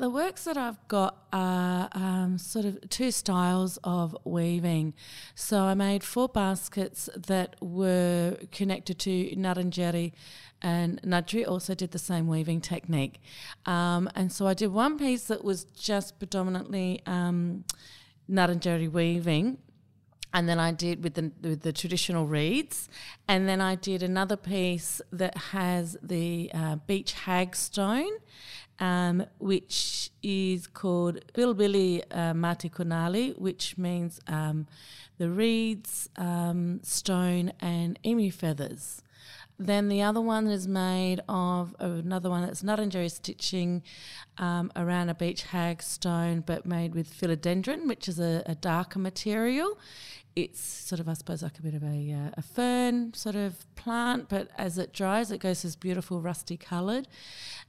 the works that I've got are um, sort of two styles of weaving. So I made four baskets that were connected to Ngarrindjeri and Ngudri also did the same weaving technique. Um, and so I did one piece that was just predominantly um, Ngarrindjeri weaving and then I did with the with the traditional reeds, and then I did another piece that has the uh, beach hag stone, um, which is called Bilbili uh, Mati Kunali, which means um, the reeds, um, stone, and emu feathers. Then the other one is made of another one that's Ngarrindjeri stitching um, around a beach hag stone, but made with philodendron, which is a, a, darker material. It's sort of, I suppose, like a bit of a, uh, a fern sort of plant, but as it dries, it goes this beautiful rusty coloured.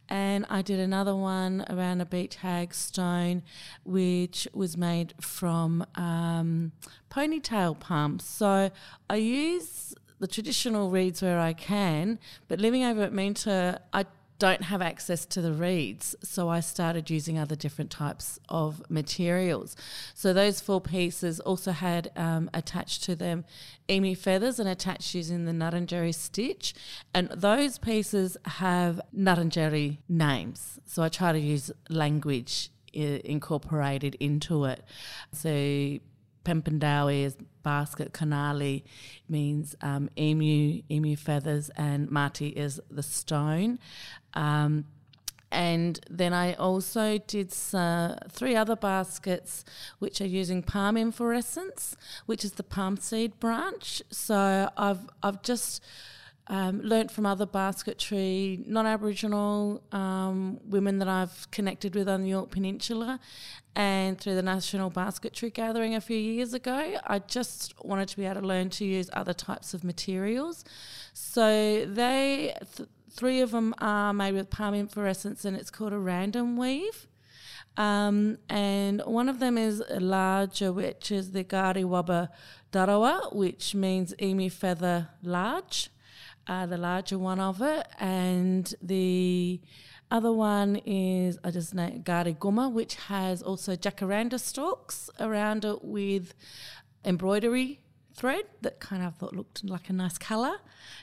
And I did another one around a beach hag stone, which was made from um, ponytail palms. So I use the traditional reeds where I can, but living over at Minta, I don't have access to the reeds, so I started using other different types of materials. So those four pieces also had um, attached to them emu feathers and attached using the Ngarrindjeri stitch, and those pieces have Ngarrindjeri names. So I try to use language uh, incorporated into it. So Pempendawi is basket, Kanali means um, emu, emu feathers, and Mati is the stone. Um, and then I also did uh, three other baskets which are using palm inflorescence, which is the palm seed branch. So I've I've just um, learnt from other basketry, non Aboriginal um, women that I've connected with on the Yorke Peninsula, and through the National Basketry Gathering a few years ago, I just wanted to be able to learn to use other types of materials. So they, th- three of them are made with palm inflorescence, and it's called a random weave. Um, and one of them is a larger, which is the Gari Waba Darawa, which means emu feather large uh, the larger one of it, and the other one is I just know Gari Guma, which has also jacaranda stalks around it with embroidery thread that kind of thought looked like a nice colour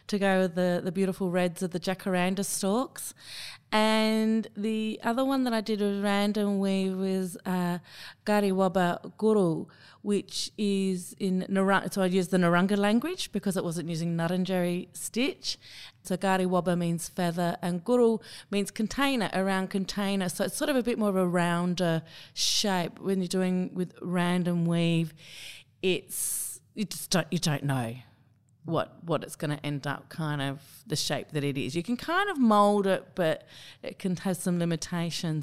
to go with the, the beautiful reds of the jacaranda stalks. And the other one that I did a random weave was uh, Gariwaba Guru, which is in Narungga. So I used the Narungga language because it wasn't using Ngarrindjeri stitch. So Gariwaba means feather and Guru means container, around container. So it's sort of a bit more of a rounder shape when you're doing with random weave. It's you just don't you don't know what what it's going to end up kind of the shape that it is. You can kind of mold it, but it can have some limitations.